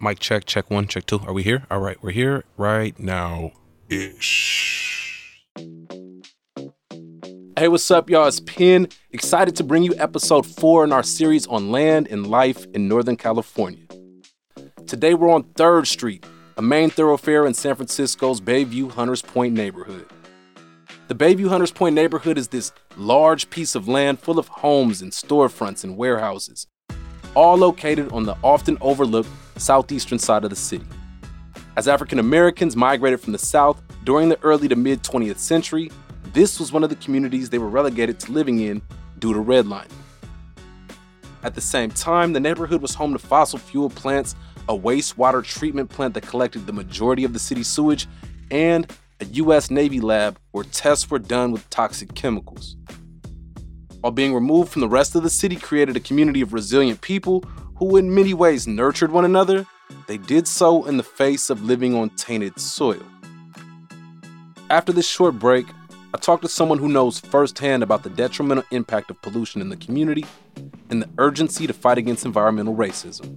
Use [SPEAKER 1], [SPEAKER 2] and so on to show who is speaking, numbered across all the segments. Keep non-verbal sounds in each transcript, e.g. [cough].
[SPEAKER 1] Mic check, check one, check two. Are we here? All right, we're here right now ish. Hey, what's up, y'all? It's Penn. Excited to bring you episode four in our series on land and life in Northern California. Today, we're on 3rd Street, a main thoroughfare in San Francisco's Bayview Hunters Point neighborhood. The Bayview Hunters Point neighborhood is this large piece of land full of homes and storefronts and warehouses, all located on the often overlooked southeastern side of the city. As African Americans migrated from the South during the early to mid 20th century, this was one of the communities they were relegated to living in due to redlining. At the same time, the neighborhood was home to fossil fuel plants, a wastewater treatment plant that collected the majority of the city's sewage, and a U.S. Navy lab where tests were done with toxic chemicals. While being removed from the rest of the city created a community of resilient people who in many ways nurtured one another, they did so in the face of living on tainted soil. After this short break, I talked to someone who knows firsthand about the detrimental impact of pollution in the community and the urgency to fight against environmental racism.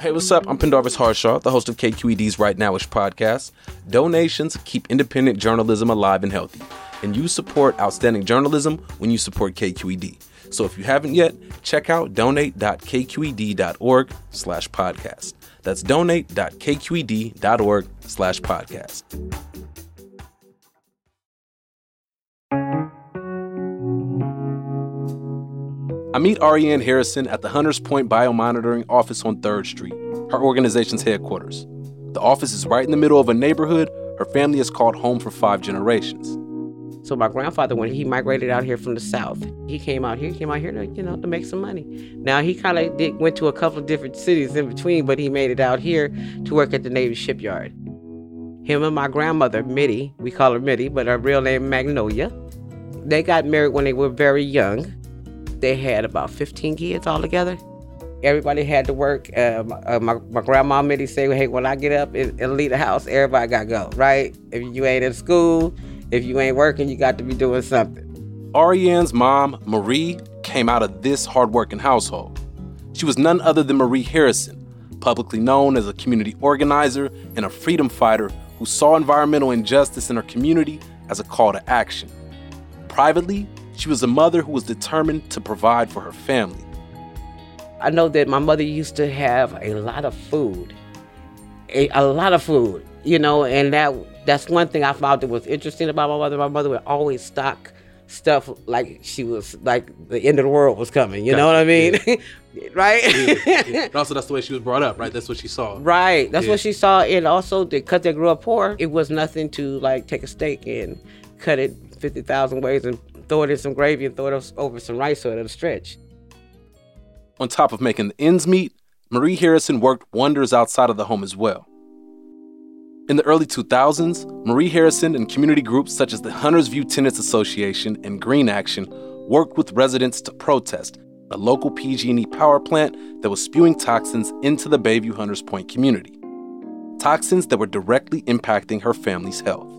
[SPEAKER 1] Hey, what's up? I'm Pendarvis Harshaw, the host of KQED's Right Nowish podcast. Donations keep independent journalism alive and healthy, and you support outstanding journalism when you support KQED. So if you haven't yet, check out donate.kqed.org slash podcast. That's donate.kqed.org I meet Ariane Harrison at the Hunters Point Biomonitoring office on 3rd Street, her organization's headquarters. The office is right in the middle of a neighborhood her family has called home for five generations.
[SPEAKER 2] So my grandfather, when he migrated out here from the south, he came out here, came out here to you know to make some money. Now he kind of went to a couple of different cities in between, but he made it out here to work at the Navy shipyard. Him and my grandmother, Mitty, we call her Mitty, but her real name Magnolia. They got married when they were very young. They had about 15 kids altogether. Everybody had to work. Uh, my, uh, my, my, grandma Mitty say, hey, when I get up and, and leave the house, everybody got to go, right? If you ain't in school, if you ain't working, you got to be doing something.
[SPEAKER 1] Ariane's mom, Marie, came out of this hardworking household. She was none other than Marie Harrison, publicly known as a community organizer and a freedom fighter who saw environmental injustice in her community as a call to action. Privately, she was a mother who was determined to provide for her family.
[SPEAKER 2] I know that my mother used to have a lot of food, a, a lot of food, you know, and that that's one thing I found that was interesting about my mother. My mother would always stock stuff like she was like the end of the world was coming. You know what I mean? Yeah. [laughs] right?
[SPEAKER 1] Yeah, [laughs] yeah. But also, that's the way she was brought up, right? That's what she saw.
[SPEAKER 2] Right. That's what she saw. And also, because they grew up poor, it was nothing to like take a steak and cut it 50,000 ways and throw it in some gravy and throw it over some rice so it'll stretch.
[SPEAKER 1] On top of making the ends meet, Marie Harrison worked wonders outside of the home as well. In the early 2000s, Marie Harrison and community groups such as the Hunters View Tenants Association and Green Action worked with residents to protest a local PG&E power plant that was spewing toxins into the Bayview Hunters Point community. Toxins that were directly impacting her family's health.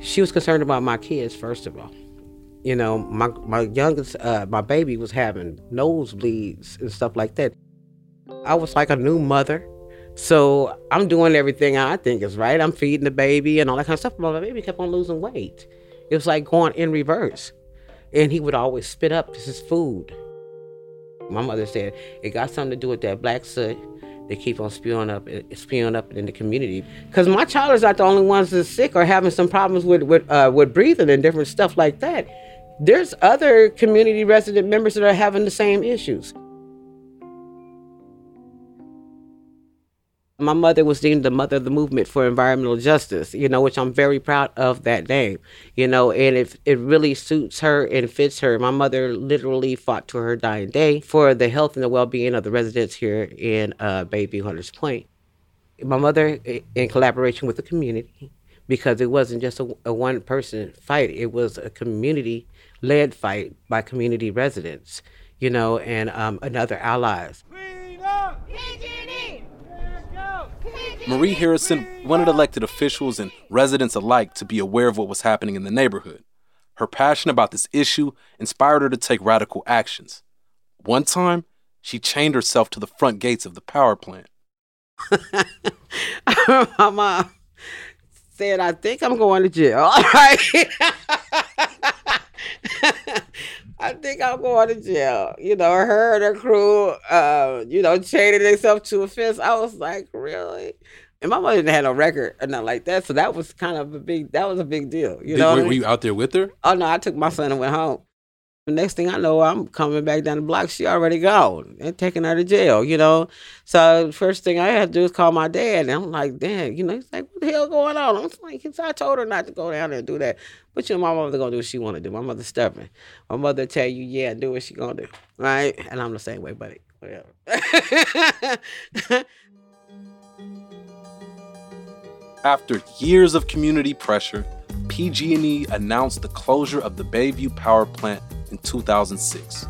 [SPEAKER 2] She was concerned about my kids, first of all. You know, my my youngest, uh, my baby was having nosebleeds and stuff like that. I was like a new mother. So I'm doing everything I think is right. I'm feeding the baby and all that kind of stuff. But my baby kept on losing weight. It was like going in reverse. And he would always spit up his food. My mother said it got something to do with that black soot. They keep on spewing up, spewing up in the community. Because my child is not the only ones that's sick or having some problems with with uh, with breathing and different stuff like that. There's other community resident members that are having the same issues. My mother was deemed the mother of the movement for environmental justice, you know, which I'm very proud of that name, you know, and if it really suits her and fits her. My mother literally fought to her dying day for the health and the well being of the residents here in uh, Hunters Point. My mother, in collaboration with the community, because it wasn't just a, a one person fight, it was a community led fight by community residents, you know, and, um, and other allies.
[SPEAKER 1] Marie Harrison wanted elected officials and residents alike to be aware of what was happening in the neighborhood. Her passion about this issue inspired her to take radical actions. One time, she chained herself to the front gates of the power plant. [laughs]
[SPEAKER 2] My mom said, I think I'm going to jail. [laughs] All right. [laughs] [laughs] I think I'm going to jail. You know, her and her crew, uh, you know, chaining themselves to a fence. I was like, really? And my mother didn't have no record or nothing like that. So that was kind of a big, that was a big deal. You know,
[SPEAKER 1] were, were you out there with her?
[SPEAKER 2] Oh no, I took my son and went home. The next thing I know, I'm coming back down the block. She already gone and taking her to jail. You know, so first thing I had to do is call my dad, and I'm like, "Dad, you know," he's like, "What the hell going on?" I'm like, "I told her not to go down there and do that." But you know, my mother gonna do what she want to do. My mother's stubborn. My mother tell you, "Yeah, do what she gonna do," right? And I'm the same way, buddy. Whatever. [laughs]
[SPEAKER 1] After years of community pressure, PG&E announced the closure of the Bayview power plant in 2006.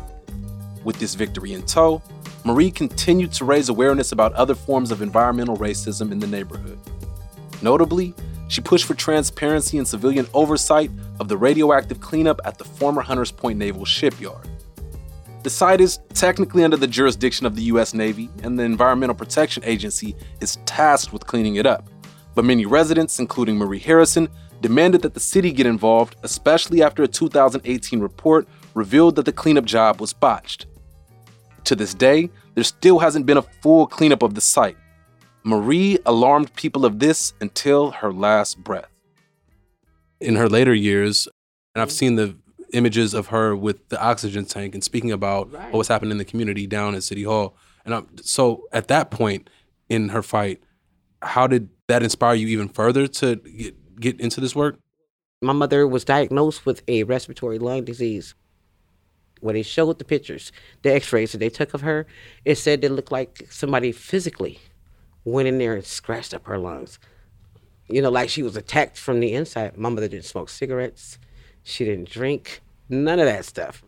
[SPEAKER 1] With this victory in tow, Marie continued to raise awareness about other forms of environmental racism in the neighborhood. Notably, she pushed for transparency and civilian oversight of the radioactive cleanup at the former Hunters Point Naval Shipyard. The site is technically under the jurisdiction of the U.S. Navy, and the Environmental Protection Agency is tasked with cleaning it up. But many residents, including Marie Harrison, demanded that the city get involved, especially after a 2018 report revealed that the cleanup job was botched. To this day, there still hasn't been a full cleanup of the site. Marie alarmed people of this until her last breath. In her later years, and I've seen the images of her with the oxygen tank and speaking about
[SPEAKER 2] Right.
[SPEAKER 1] what was happening in the community down at City Hall. And I'm, so at that point in her fight, how did that inspire you even further to get, get into this work?
[SPEAKER 2] My mother was diagnosed with a respiratory lung disease. When they showed the pictures, the x rays that they took of her, it said it looked like somebody physically went in there and scratched up her lungs. You know, like she was attacked from the inside. My mother didn't smoke cigarettes, she didn't drink, none of that stuff.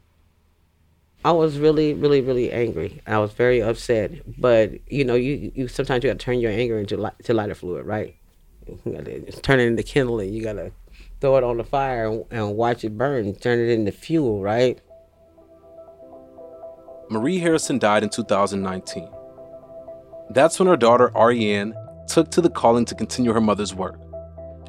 [SPEAKER 2] I was really, really, really angry. I was very upset. But you know, you, you sometimes you got to turn your anger into li- to lighter fluid, right? Turn it into kindling. You got to throw it on the fire and, and watch it burn. Turn it into fuel, right?
[SPEAKER 1] Marie Harrison died in 2019. That's when her daughter, Ariane, took to the calling to continue her mother's work.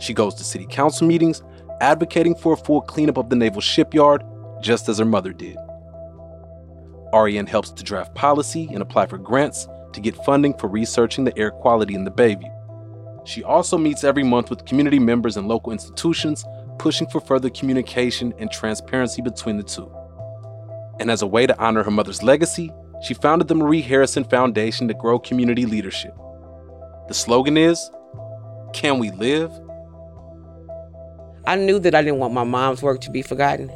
[SPEAKER 1] She goes to city council meetings, advocating for a full cleanup of the naval shipyard, just as her mother did. Ariane helps to draft policy and apply for grants to get funding for researching the air quality in the Bayview. She also meets every month with community members and local institutions, pushing for further communication and transparency between the two. And as a way to honor her mother's legacy, she founded the Marie Harrison Foundation to grow community leadership. The slogan is Can we live?
[SPEAKER 2] I knew that I didn't want my mom's work to be forgotten.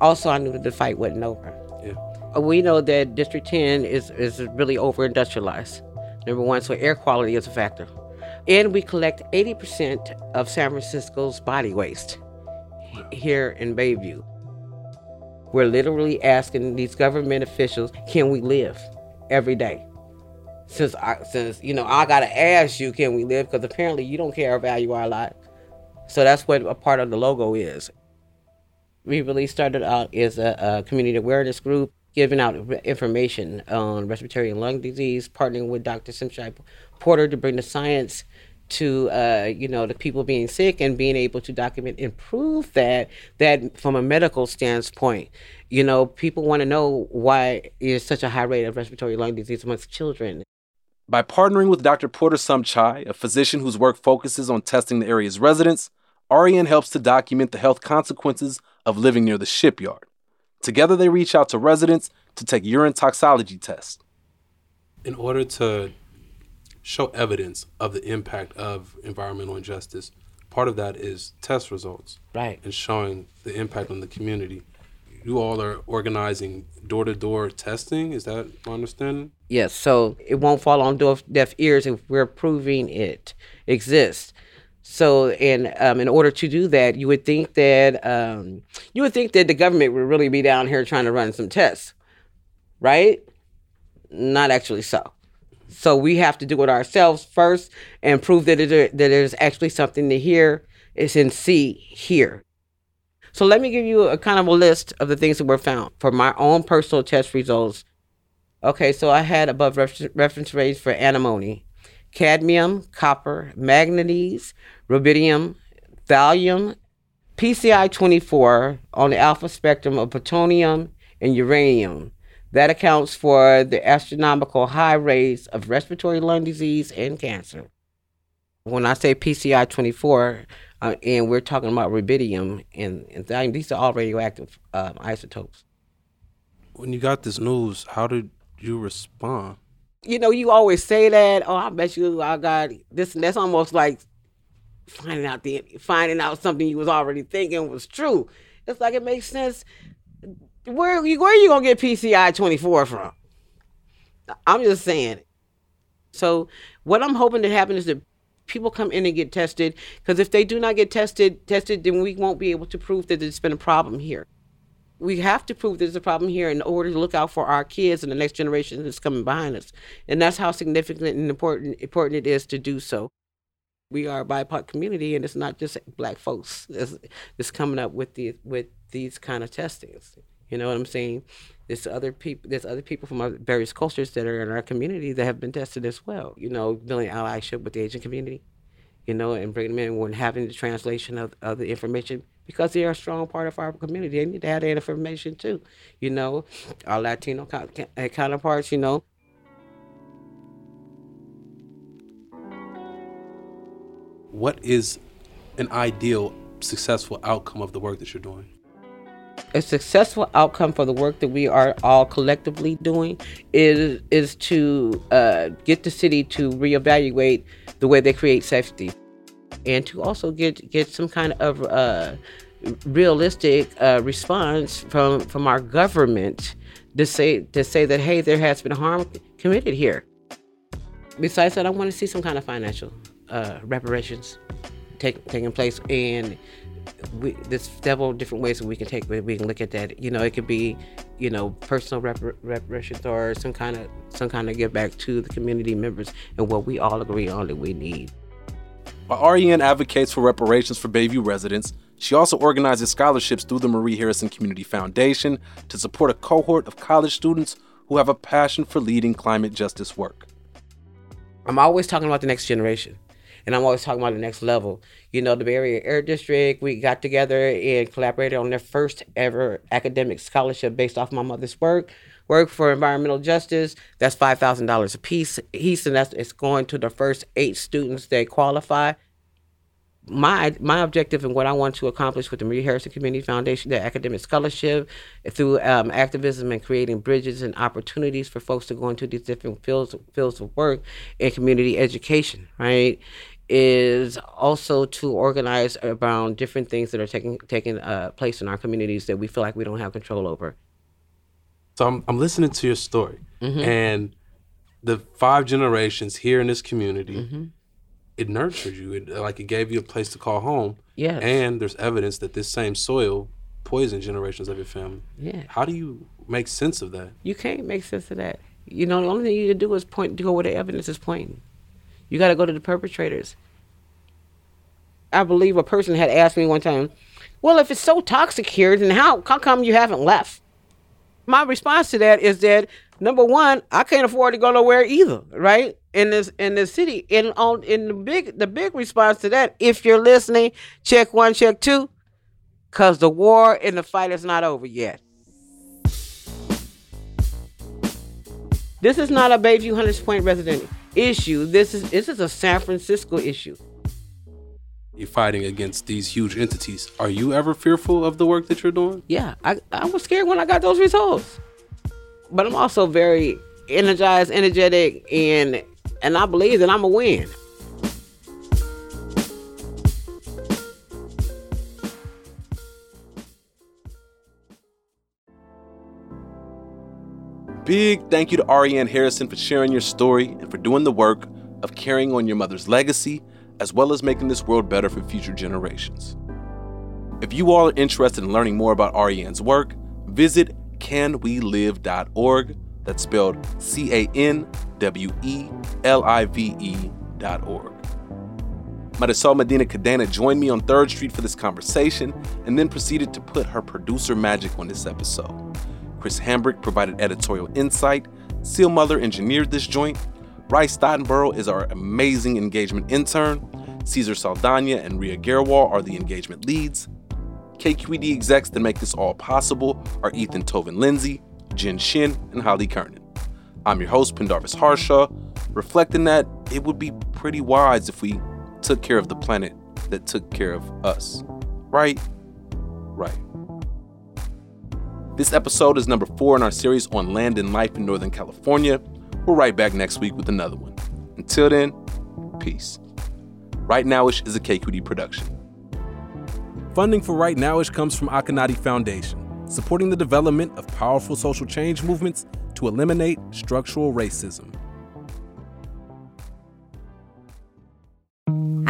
[SPEAKER 2] Also, I knew that the fight wasn't over.
[SPEAKER 1] Yeah.
[SPEAKER 2] We know that District 10 is, is really over industrialized. Number one, so air quality is a factor. And we collect 80% of San Francisco's body waste here in Bayview. We're literally asking these government officials, can we live every day? Since I, since you know, I gotta ask you, can we live? Because apparently you don't care or value our lives. So that's what a part of the logo is. we really started out as a, a community awareness group, giving out information on respiratory and lung disease, partnering with Dr. Sumchai Porter to bring the science to uh, you know the people being sick and being able to document and prove that that from a medical standpoint you know people want to know why there's such a high rate of respiratory lung disease amongst children
[SPEAKER 1] by partnering with dr porter sumchai a physician whose work focuses on testing the area's residents REN helps to document the health consequences of living near the shipyard. Together, they reach out to residents to take urine toxology tests.
[SPEAKER 3] In order to show evidence of the impact of environmental injustice, part of that is test results.
[SPEAKER 2] Right.
[SPEAKER 3] And showing the impact on the community. You all are organizing door to door testing. Is that my understanding?
[SPEAKER 2] Yes. So it won't fall on deaf ears if we're proving it exists. So, and um, in order to do that, you would think that um, you would think that the government would really be down here trying to run some tests, right? Not actually so. So we have to do it ourselves first and prove that it, that there's actually something to hear. It's in see here. So let me give you a kind of a list of the things that were found for my own personal test results. Okay, so I had above reference range for antimony, cadmium, copper, manganese, rubidium, thallium, PCI 24 on the alpha spectrum of plutonium and uranium. That accounts for the astronomical high rates of respiratory lung disease and cancer. When I say PCI 24, uh, and we're talking about rubidium and, and thallium, these are all radioactive um, isotopes.
[SPEAKER 3] When you got this news, how did you respond?
[SPEAKER 2] You know, you always say that. Oh, I bet you I got this. And that's almost like finding out the finding out something you was already thinking was true. It's like it makes sense. Where where are you gonna get PCI twenty four from? I'm just saying. So what I'm hoping to happen is that people come in and get tested because if they do not get tested tested then we won't be able to prove that there's been a problem here we have to prove there's a problem here in order to look out for our kids and the next generation that's coming behind us and that's how significant and important important it is to do so we are a BIPOC community, and it's not just black folks that's, that's coming up with the with these kind of testings. You know what I'm saying? There's other people. There's other people from various cultures that are in our community that have been tested as well. You know, building allyship with the Asian community. You know, and bringing them in when having the translation of, of the information because they are a strong part of our community. They need to have that information too. You know, our Latino counterparts. You know,
[SPEAKER 3] what is an ideal successful outcome of the work that you're doing?
[SPEAKER 2] A successful outcome for the work that we are all collectively doing is is to uh, get the city to reevaluate the way they create safety, and to also get get some kind of uh, realistic uh, response from from our government to say to say that hey, there has been harm committed here. Besides that, I want to see some kind of financial uh, reparations take, taking place, and we, there's several different ways that we can take we can look at that. You know, it could be, you know, personal repar- reparations or some kind of some kind of give back to the community members and what we all agree on that we need.
[SPEAKER 1] While REN advocates for reparations for Bayview residents, she also organizes scholarships through the Marie Harrison Community Foundation to support a cohort of college students who have a passion for leading climate justice work.
[SPEAKER 2] I'm always talking about the next generation and I'm always talking about the next level. You know, the Bay Area Air District, we got together and collaborated on their first ever academic scholarship based off my mother's work. Work for environmental justice. That's five thousand dollars a piece. He's and that's it's going to the first eight students that qualify my my objective and what I want to accomplish with the Marie Harrison Community Foundation, the academic scholarship, through um, activism and creating bridges and opportunities for folks to go into these different fields fields of work and community education, right? Is also to organize around different things that are taking taking uh, place in our communities that we feel like we don't have control over.
[SPEAKER 3] So I'm I'm listening to your story, mm-hmm. and the five generations here in this community. Mm-hmm it nurtured you. It like it gave you a place to call home.
[SPEAKER 2] Yeah.
[SPEAKER 3] And there's evidence that this same soil poisoned generations of your family.
[SPEAKER 2] Yeah.
[SPEAKER 3] How do you make sense of that?
[SPEAKER 2] You can't make sense of that. You know, the only thing you can do is point to go where the evidence is pointing. You got to go to the perpetrators. I believe a person had asked me one time, Well, if it's so toxic here, then how how come you haven't left? My response to that is that number one, I can't afford to go nowhere either, right? In this in this city. And on in the big the big response to that, if you're listening, check one, check two, because the war and the fight is not over yet. This is not a Bayview Hunters Point resident issue. This is this is a San Francisco issue.
[SPEAKER 1] You're fighting against these huge entities. Are you ever fearful of the work that you're doing?
[SPEAKER 2] Yeah, I, I was scared when I got those results. But I'm also very energized, energetic, and and I believe that I'm a win.
[SPEAKER 1] Big thank you to Ariane Harrison for sharing your story and for doing the work of carrying on your mother's legacy, as well as making this world better for future generations. If you all are interested in learning more about Ariane's work, visit canwelive.org. That's spelled C A N W E L I V E dot org. Marisol Medina Cadena joined me on 3rd Street for this conversation and then proceeded to put her producer magic on this episode. Chris Hambrick provided editorial insight. Seal Muller engineered this joint. Bryce Stottenborough is our amazing engagement intern. Caesar Saldana and Ria Gerwal are the engagement leads. KQED execs that make this all possible are Ethan Toven Lindsey, Jin Shin, and Holly Kernan. I'm your host, Pendarvis Harshaw, reflecting that it would be pretty wise if we took care of the planet that took care of us. Right? Right. This episode is number four in our series on land and life in Northern California. We're right back next week with another one. Until then, peace. Right Nowish is a KQED production. Funding for Right Nowish comes from Akonadi Foundation, supporting the development of powerful social change movements to eliminate structural racism.